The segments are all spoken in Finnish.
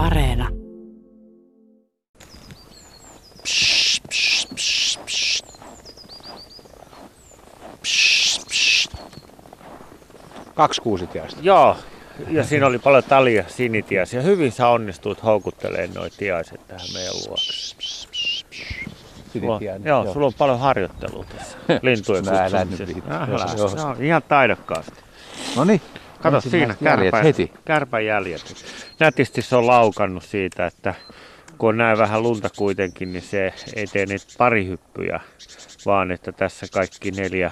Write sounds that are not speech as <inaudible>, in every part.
Areena. Psh, psh, psh, psh. Psh, psh. Kaksi kuusitiaista. Joo, ja siinä oli paljon talia sinitiaisia. Hyvin sä onnistuit houkuttelemaan noin tiaiset tähän meidän luokse. Sulla, on- Sinitiainen. joo, sulla on paljon harjoittelua tässä <laughs> lintujen Mä nyt kutsumisessa. Joo. se on ihan taidokkaasti. No niin. Kato siinä, kärpä, heti. kärpän jäljet. Nätisti se on laukannut siitä, että kun on näin vähän lunta kuitenkin, niin se ei tee niitä parihyppyjä, vaan että tässä kaikki neljä,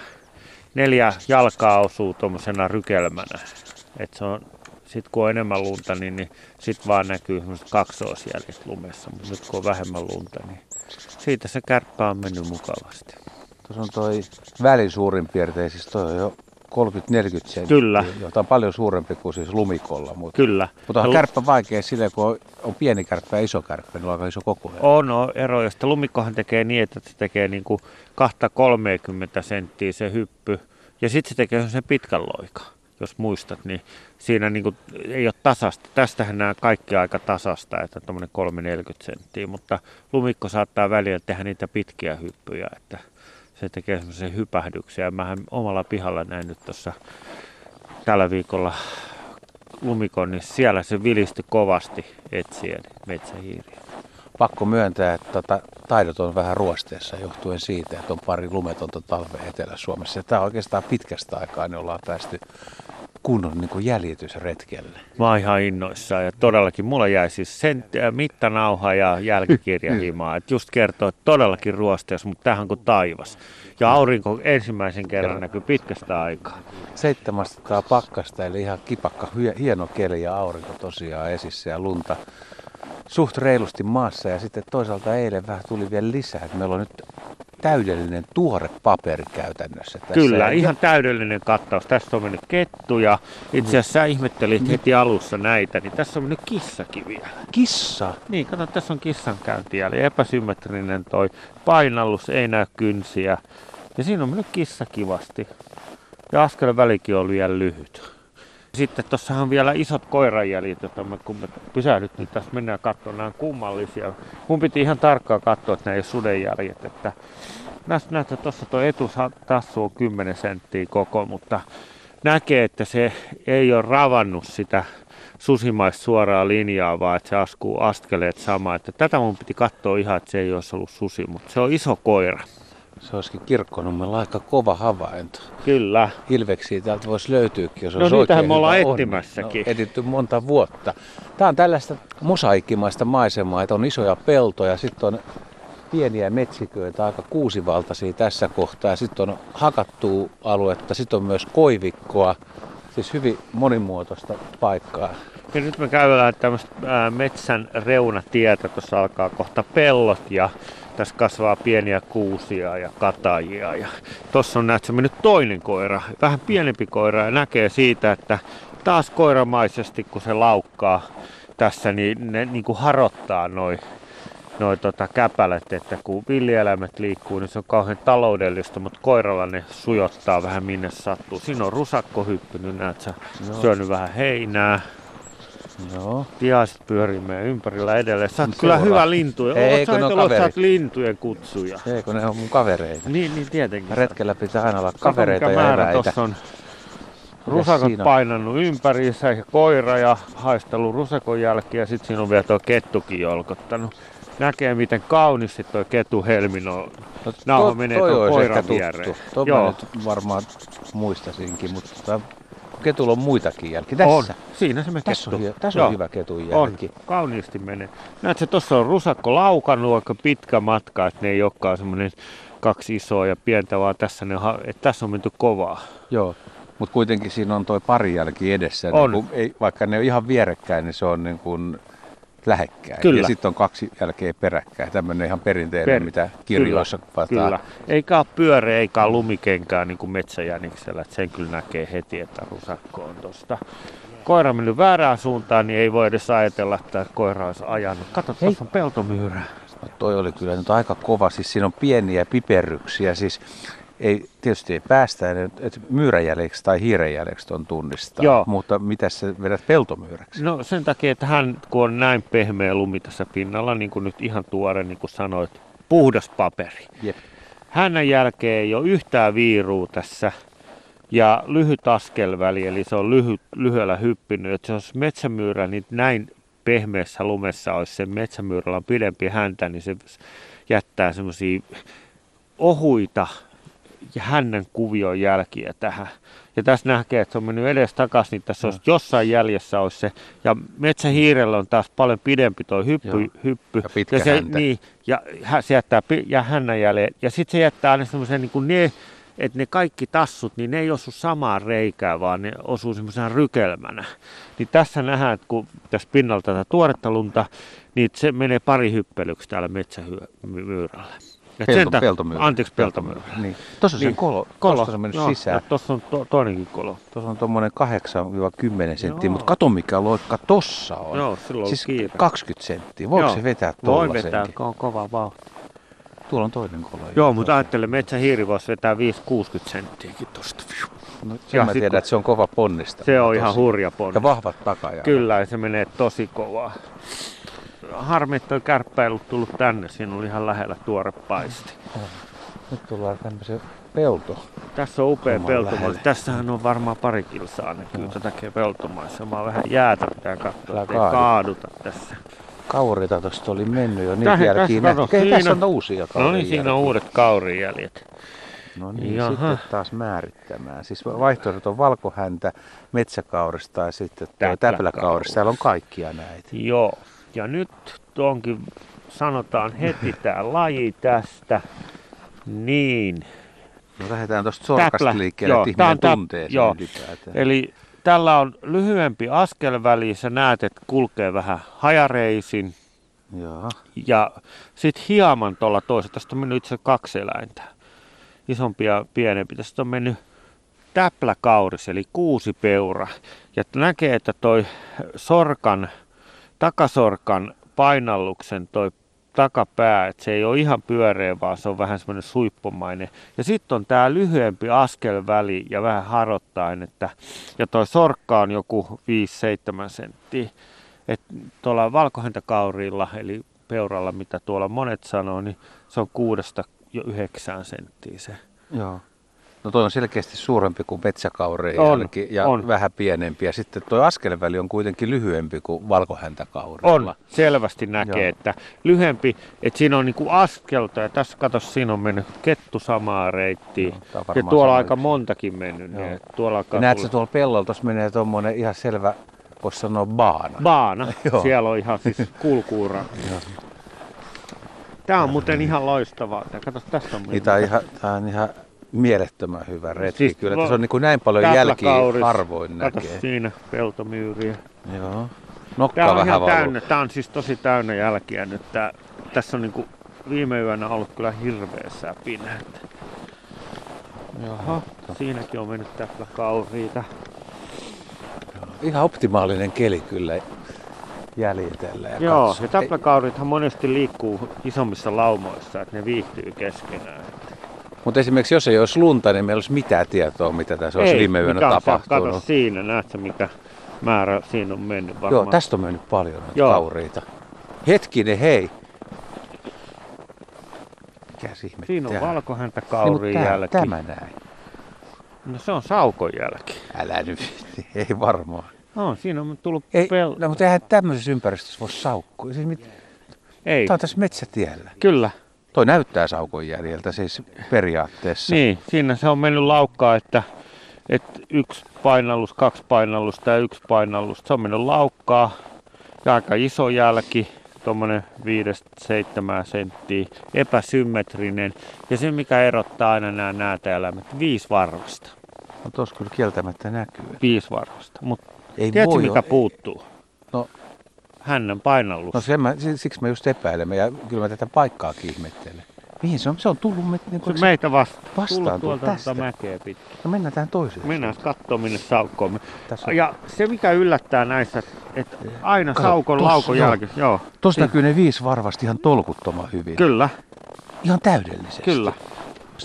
neljä jalkaa osuu tuommoisena rykelmänä. Et se on, sit kun on enemmän lunta, niin, niin sit vaan näkyy kaksoisjäljet lumessa, mutta nyt kun on vähemmän lunta, niin siitä se kärppä on mennyt mukavasti. Tuossa on toi väli suurin piirtein, siis toi on jo 30-40 senttiä. Kyllä. Jota on paljon suurempi kuin siis lumikolla. Mutta, Kyllä. mutta on Ja kärppä vaikea silleen, kun on, on pieni kärppä ja iso kärppä, niin on aika iso koko. On, on ero, josta lumikkohan tekee niin, että se tekee niin kuin 2-30 senttiä se hyppy. Ja sitten se tekee sen pitkän loika, jos muistat, niin siinä niin kuin ei ole tasasta. Tästähän nämä kaikki aika tasasta, että tuommoinen 3-40 senttiä, mutta lumikko saattaa välillä tehdä niitä pitkiä hyppyjä, että se tekee semmoisen hypähdyksen. Ja mähän omalla pihalla näin nyt tuossa tällä viikolla lumikon, niin siellä se vilistyi kovasti etsien metsähiiriä. Pakko myöntää, että tota, taidot on vähän ruosteessa johtuen siitä, että on pari lumetonta talvea Etelä-Suomessa. Tämä oikeastaan pitkästä aikaa niin ollaan päästy kunnon niin kuin jäljitysretkelle. Mä oon ihan innoissaan ja todellakin mulla jäi siis sen äh, mittanauha ja jälkikirja himaa. Et just kertoo, että todellakin ruosteessa, mutta tähän kuin taivas. Ja aurinko ensimmäisen kerran näkyy pitkästä aikaa. 700 pakkasta, eli ihan kipakka, hie- hieno keli ja aurinko tosiaan esissä ja lunta suht reilusti maassa. Ja sitten toisaalta eilen vähän tuli vielä lisää, että meillä on nyt täydellinen tuore paperi käytännössä. Tässä Kyllä, ei- ihan täydellinen kattaus. Tässä on mennyt kettu ja itse asiassa sä ihmettelit heti alussa näitä, niin tässä on mennyt kissakin vielä. Kissa. Niin, kato, tässä on kissan käynti eli epäsymmetrinen toi painallus, ei näy kynsiä. Ja siinä on mennyt kissa kivasti. Ja askel välikin on liian lyhyt. Sitten tuossahan on vielä isot koiranjäljet, joita me kun me pysähdyttiin tässä mennään katsomaan, nämä on kummallisia. Mun piti ihan tarkkaan katsoa, että nämä ei ole sudenjäljet. Että näistä näyttää tuossa tuo etustassu on 10 senttiä koko, mutta näkee, että se ei ole ravannut sitä susimaista suoraa linjaa, vaan että se askuu askeleet sama. Että tätä mun piti katsoa ihan, että se ei olisi ollut susi, mutta se on iso koira. Se olisikin kirkkonummella aika kova havainto. Kyllä. Ilveksiä täältä voisi löytyykin, jos No olisi oikein me ollaan etsimässäkin. No, etitty monta vuotta. Tämä on tällaista mosaikkimaista maisemaa, että on isoja peltoja, sitten on pieniä metsiköitä, aika kuusivaltaisia tässä kohtaa. Sitten on hakattua aluetta, sitten on myös koivikkoa, siis hyvin monimuotoista paikkaa. Ja nyt me käydään tämmöistä metsän reunatietä, tuossa alkaa kohta pellot ja tässä kasvaa pieniä kuusia ja katajia. Ja tuossa on näet mennyt toinen koira, vähän pienempi koira ja näkee siitä, että taas koiramaisesti kun se laukkaa tässä, niin ne niin kuin harottaa noin noi tota käpälät, että kun villieläimet liikkuu, niin se on kauhean taloudellista, mutta koiralla ne sujottaa vähän minne sattuu. Siinä on rusakko hyppynyt, näet sä, syönyt vähän heinää. Joo. Tiaiset pyörii meidän ympärillä edelleen. Sä oot kyllä seuraa. hyvä lintuja. Ei, Oot sä ajatellut, että sä oot lintujen kutsuja? Ei, kun ne on mun kavereita. Niin, niin tietenkin. Retkellä pitää aina olla kavereita mikä ja eväitä. on rusakot painanut ympäriinsä ja koira ja haistellut rusakon jälkiä. Sitten siinä on vielä tuo kettukin jolkottanut. Näkee miten kauniisti tuo ketu helmin on. No, Nauha menee tuon koiran viereen. Tuo Joo. varmaan muistasinkin, mutta ketulla on muitakin jälkiä. Tässä. On. Siinä se me Tässä, on, kettu. hi- tässä Joo. on hyvä ketun On, jälki. kauniisti menee. Näetkö, tuossa on rusakko laukannut aika pitkä matka, että ne ei olekaan semmoinen kaksi isoa ja pientä, vaan tässä, ne, on että tässä on menty kovaa. Joo. Mutta kuitenkin siinä on toi pari jälki edessä. On. Niin kun, ei, vaikka ne on ihan vierekkäin, niin se on niin kuin lähekkäin. Kyllä. Ja sitten on kaksi jälkeä peräkkäin. Tämmöinen ihan perinteinen, Per- mitä kirjoissa Kyllä, kuvataan. kyllä. Eikä ole pyöreä, eikä ole lumikenkään niin kuin metsäjäniksellä. Että sen kyllä näkee heti, että rusakko on tuosta. Koira on mennyt väärään suuntaan, niin ei voi edes ajatella, että koira olisi ajanut. Kato, tuossa on peltomyyrä. No toi oli kyllä nyt aika kova. Siis siinä on pieniä piperryksiä. Siis ei, tietysti ei päästä, että myyräjäljeksi tai hiirenjäljeksi on tunnistaa. Joo. Mutta mitä sä vedät peltomyyräksi? No sen takia, että hän, kun on näin pehmeä lumi tässä pinnalla, niin kuin nyt ihan tuore, niin kuin sanoit, puhdas paperi. Jep. Hänen jälkeen ei ole yhtään viiruu tässä ja lyhyt askelväli, eli se on lyhy, lyhyellä hyppinyt. Että jos metsämyyrä, niin näin pehmeässä lumessa olisi se metsämyyrällä on pidempi häntä, niin se jättää semmoisia ohuita ja hänen kuvion jälkiä tähän. Ja tässä näkee, että se on mennyt edes takaisin, niin tässä olisi jossain jäljessä olisi se. Ja metsähiirellä on taas paljon pidempi tuo hyppy. Joo. hyppy. Ja pitkä se, häntä. Niin, ja hä- se jättää pi- ja hännän jälleen. Ja sitten se jättää aina semmoisen niin kuin ne, että ne kaikki tassut, niin ne ei osu samaan reikään, vaan ne osuu semmoisena rykelmänä. Niin tässä nähdään, että kun tässä pinnalla tätä tuoretta lunta, niin se menee pari hyppelyksi täällä metsämyyrällä. Et Pelto- ta- peltomyyrä. Anteeksi, peltomyyrä. Niin. Tuossa on Niin. kolo. Kolo. Tuossa on mennyt Joo, sisään. ja Tuossa on to- toinenkin kolo. Tuossa on tuommoinen 8-10 senttiä, mutta kato mikä loikka tossa on. Joo, silloin on siis kiire. 20 senttiä. Voiko Joo. se vetää Voi tollasenkin? vetää, ko- kova vauhti. Tuolla on toinen kolo. Joo, mutta ajattelen, metsähiiri voisi vetää 5-60 senttiäkin tosta. No, Ja sen mä sit tiedän, kun- että se on kova ponnista. Se on ihan hurja ponni. Ja vahvat takajalat. Kyllä, ja se menee tosi kovaa. Harmi, että toi kärppä ei ollut tullut tänne. Siinä oli ihan lähellä tuore paisti. Nyt tullaan tämmöisen pelto. Tässä on upea lähelle. Tässähän on varmaan pari kilsaa näkyy Joo. tätä peltomaissa. Mä vähän jäätä pitää katsoa, ettei kaadu. kaaduta tässä. Kaurita tuosta oli mennyt jo niitä jälkiä. tässä kato, näkyy. Ei, siinä- Tässä on uusia No niin, siinä on uudet kaurijäljet. No niin, Jaha. sitten taas määrittämään. Siis vaihtoehdot on valkohäntä, metsäkaurista ja sitten täpläkaurista. Täällä on kaikkia näitä. Joo, ja nyt onkin, sanotaan heti tämä laji tästä. Niin, No lähdetään tuosta sorkasta Täplä, liikkeelle, joo, että ihminen tuntee sen joo. eli tällä on lyhyempi askelväli, sä näet, että kulkee vähän hajareisin. Joo. Ja sitten hieman tuolla toisella, tästä on mennyt itse kaksi eläintä, isompi ja pienempi. Tästä on mennyt täpläkauris, eli kuusi peura. Ja näkee, että toi sorkan, takasorkan painalluksen toi takapää, että se ei ole ihan pyöreä, vaan se on vähän semmoinen suippomainen. Ja sitten on tämä lyhyempi askelväli ja vähän harottain, että, ja toi sorkka on joku 5-7 senttiä. Et tuolla valkohäntäkaurilla, eli peuralla, mitä tuolla monet sanoo, niin se on kuudesta jo yhdeksään senttiä se. Joo. No toi on selkeästi suurempi kuin metsäkauri On, ja on. vähän pienempi. Ja sitten tuo askelväli on kuitenkin lyhyempi kuin valkohäntäkaurilla. On, selvästi näkee, Joo. että lyhempi, että siinä on niinku askelta ja tässä kato, siinä on mennyt kettu samaa reittiä. Joo, on ja tuolla aika yksi. montakin mennyt. Joo. Niin, että tuolla Ja näet tulla- sä tuolla pellolla, tuossa menee tuommoinen ihan selvä, voisi sanoa baana. Baana, <laughs> Joo. siellä on ihan siis kulkuura. <laughs> Tämä on muuten ihan loistavaa. Kato, tässä on Niin tää on ihan, tää on ihan mielettömän hyvä retki. Siis Kyllä tässä on niin kuin näin paljon jälkiä harvoin näkee. siinä peltomyyriä. Joo. Nokka Tämä on vähän ihan täynnä. Tämä on siis tosi täynnä jälkiä nyt. Tää, tässä on niinku viime yönä ollut kyllä hirveä säpinä. Jaha, siinäkin on mennyt täpä kauriita. Ihan optimaalinen keli kyllä jäljitellä. Ja Joo, katsoa. ja täpläkaurithan monesti liikkuu isommissa laumoissa, että ne viihtyy keskenään. Mutta esimerkiksi jos ei olisi lunta, niin meillä olisi mitään tietoa, mitä tässä olisi viime yönä tapahtunut. Kato siinä, näet sä mikä määrä siinä on mennyt varmaan. Joo, tästä on mennyt paljon Joo. kauriita. Hetkinen, hei. Mikäs ihme Siinä on tää? valkohäntä Niin, kaurin mut tää- jälki. Tämä näin. No se on saukon jälki. Älä nyt, <laughs> ei varmaan. No, siinä on tullut Ei, pel... no, mutta eihän tämmöisessä ympäristössä voi saukkua. Siis mit, Ei, tää on tässä metsätiellä. kyllä. Toi näyttää saukon jäljeltä siis periaatteessa. Niin, siinä se on mennyt laukkaa, että, että yksi painallus, kaksi painallusta ja yksi painallus. Se on mennyt laukkaa ja aika iso jälki, tuommoinen 5-7 senttiä, epäsymmetrinen. Ja se mikä erottaa aina nämä näätäeläimet, viisi varvasta. No tuossa kyllä kieltämättä näkyy. Viisi varvasta. Mutta Ei tiedätkö voi mikä puuttuu? No. Hännän painallus. No sen mä, si- siksi mä just epäilen ja kyllä mä tätä paikkaakin ihmettelen. Mihin se on? Se on tullut me, niin se kuin, meitä vasta. vastaan Tullut tullut tuolta tästä. mäkeä pitkin. No mennään tähän toiseen. Mennään katsomaan minne saukkoon. on, Ja se mikä yllättää näissä, että aina Kato, saukon tossa, laukon joo. jälki. Joo, Tuossa näkyy ne viisi varvasti ihan tolkuttoman hyvin. kyllä, Ihan täydellisesti. kyllä.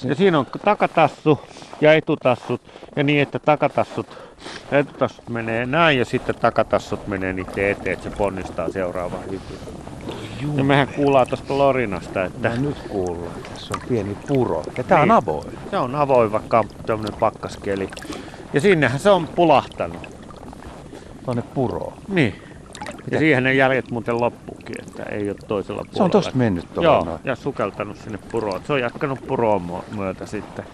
Ja siinä on takatassu ja etutassut ja niin, että takatassut etutassut menee näin ja sitten takatassut menee niiden eteen, että se ponnistaa seuraavaan hyppyyn. Ja mehän kuullaan tuosta Lorinasta, että Mä nyt kuullaan. Tässä on pieni puro. Ja tää on Niin. avoin. se on avoin, vaikka on tämmöinen pakkaskeli. Ja sinnehän se on pulahtanut. Tonne puroon. Niin. Mitä? Ja siihen ne jäljet muuten loppuukin, että ei ole toisella puolella. Se on tosta mennyt tuolla Joo, noin. ja sukeltanut sinne puroon. Se on jatkanut puroon myötä sitten.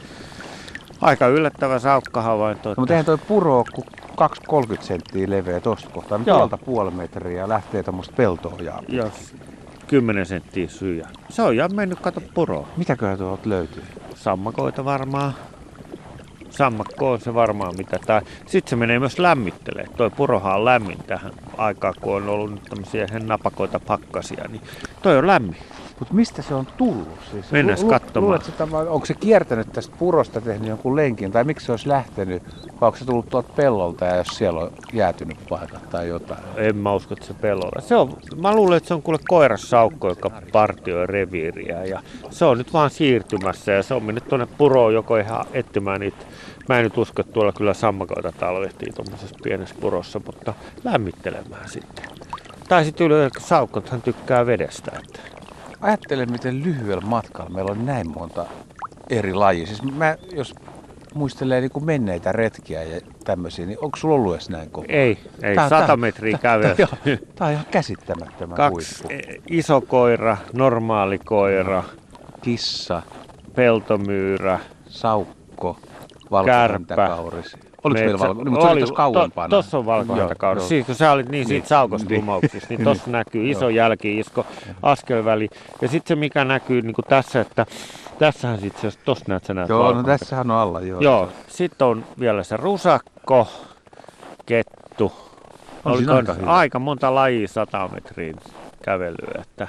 Aika yllättävä saukkahavainto. No, mutta eihän toi puro ole kuin 2-30 senttiä leveä tosta kohtaa. Nyt Joo. puolta puoli metriä ja lähtee tämmöistä peltoa ja Jos 10 senttiä syjä. Se on ja mennyt kato puroon. Mitäköhän tuolta löytyy? Sammakoita varmaan. Sammakko on se varmaan mitä. Tai sitten se menee myös lämmittelee. Toi purohan on lämmin tähän aikaan, kun on ollut nyt tämmöisiä napakoita pakkasia, niin toi on lämmin. Mutta mistä se on tullut? Siis, Mennään Lu- katsomaan. onko se kiertänyt tästä purosta tehnyt jonkun lenkin, tai miksi se olisi lähtenyt, vai onko se tullut tuolta pellolta ja jos siellä on jäätynyt paikat tai jotain? En mä usko, että se pelolla. Se on, mä luulen, että se on kuule koirassaukko, joka partioi reviiriä. Ja se on nyt vaan siirtymässä ja se on mennyt tuonne puroon joko ihan etsimään niitä. Mä en nyt usko, että tuolla kyllä sammakoita talvehtii tuommoisessa pienessä purossa, mutta lämmittelemään sitten. Tai sitten yleensä saukothan tykkää vedestä. Että. Ajattele, miten lyhyellä matkalla meillä on näin monta eri lajia. Siis mä, jos muistelee niin menneitä retkiä ja tämmöisiä, niin onko sulla ollut edes näin kova? Ei, ei, Tää- sata tää- metriä kävellä. Tää on ihan käsittämättömän Kaksi huippu. e, iso koira, normaali koira, Kissa, peltomyyrä, saukko, valkohäntäkauris. Oliko meillä valko? Niin, mutta se oli tuossa kauempana. Tuossa on valkohäntäkauri. Joo, Siis kun sä olit niin siitä Niin. saukosta Niin. lumauksissa, niin Niin. tuossa näkyy iso jälki-isko, askelväli. Ja sitten se mikä näkyy niin kuin tässä, että tässähän sitten, jos tuossa näet sä näet Joo, no valkohäntä- tässähän on alla. Joo. Joo, sitten on vielä se rusakko, kettu. On siinä aika aika monta lajia 100 metriin kävelyä, että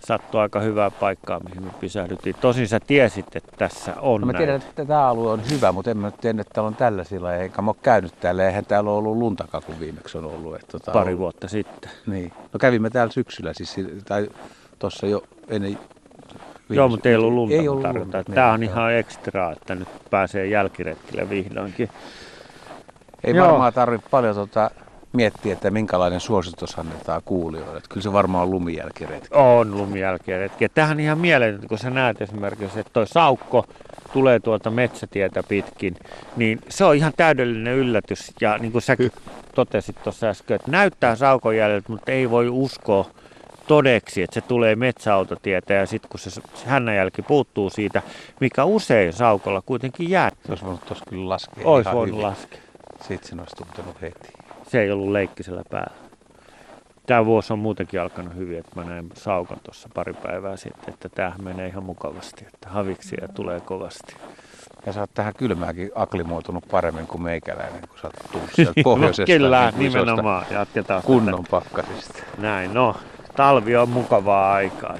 sattui aika hyvää paikkaa, mihin me pysähdyttiin. Tosin sä tiesit, että tässä on No mä näitä. tiedän, että tämä alue on hyvä, mutta en mä nyt että täällä on tällaisilla, eikä mä ole käynyt täällä, eihän täällä ole ollut luntakaan, kun viimeksi on ollut. Että tota, pari on- vuotta sitten. Niin. No kävimme täällä syksyllä, siis, si- tai tuossa jo ennen Joo, mutta ei ollut lunta Ei ollut tarjota. lunta, Tämä on niin, ihan ekstra, että nyt pääsee jälkiretkille vihdoinkin. Ei Joo. varmaan tarvitse paljon tota, miettiä, että minkälainen suositus annetaan kuulijoille. Että kyllä se varmaan on lumijälkiretki. On lumijälkiretki. Tähän on ihan mieletöntä, kun sä näet esimerkiksi, että toi saukko tulee tuolta metsätietä pitkin, niin se on ihan täydellinen yllätys. Ja niin kuin säkin totesit tuossa äsken, että näyttää saukon jäljeltä, mutta ei voi uskoa todeksi, että se tulee metsäautotietä ja sitten kun se, se hännänjälki puuttuu siitä, mikä usein saukolla kuitenkin jää, Se olisi voinut tuossa kyllä laskea olisi ihan voinut hyvin. laskea. Sitten sen olisi tuntenut heti. Se ei ollut leikkisellä päällä. Tämä vuosi on muutenkin alkanut hyvin, että mä näin saukan tuossa pari päivää sitten, että tämähän menee ihan mukavasti, että haviksia tulee kovasti. Ja sä oot tähän kylmääkin aklimoitunut paremmin kuin meikäläinen, kun sä oot tullut <laughs> sieltä pohjoisesta. Kyllä, niin nimenomaan. Jatketaan Kunnon pakkasista. Näin, no. Talvi on mukavaa aikaa.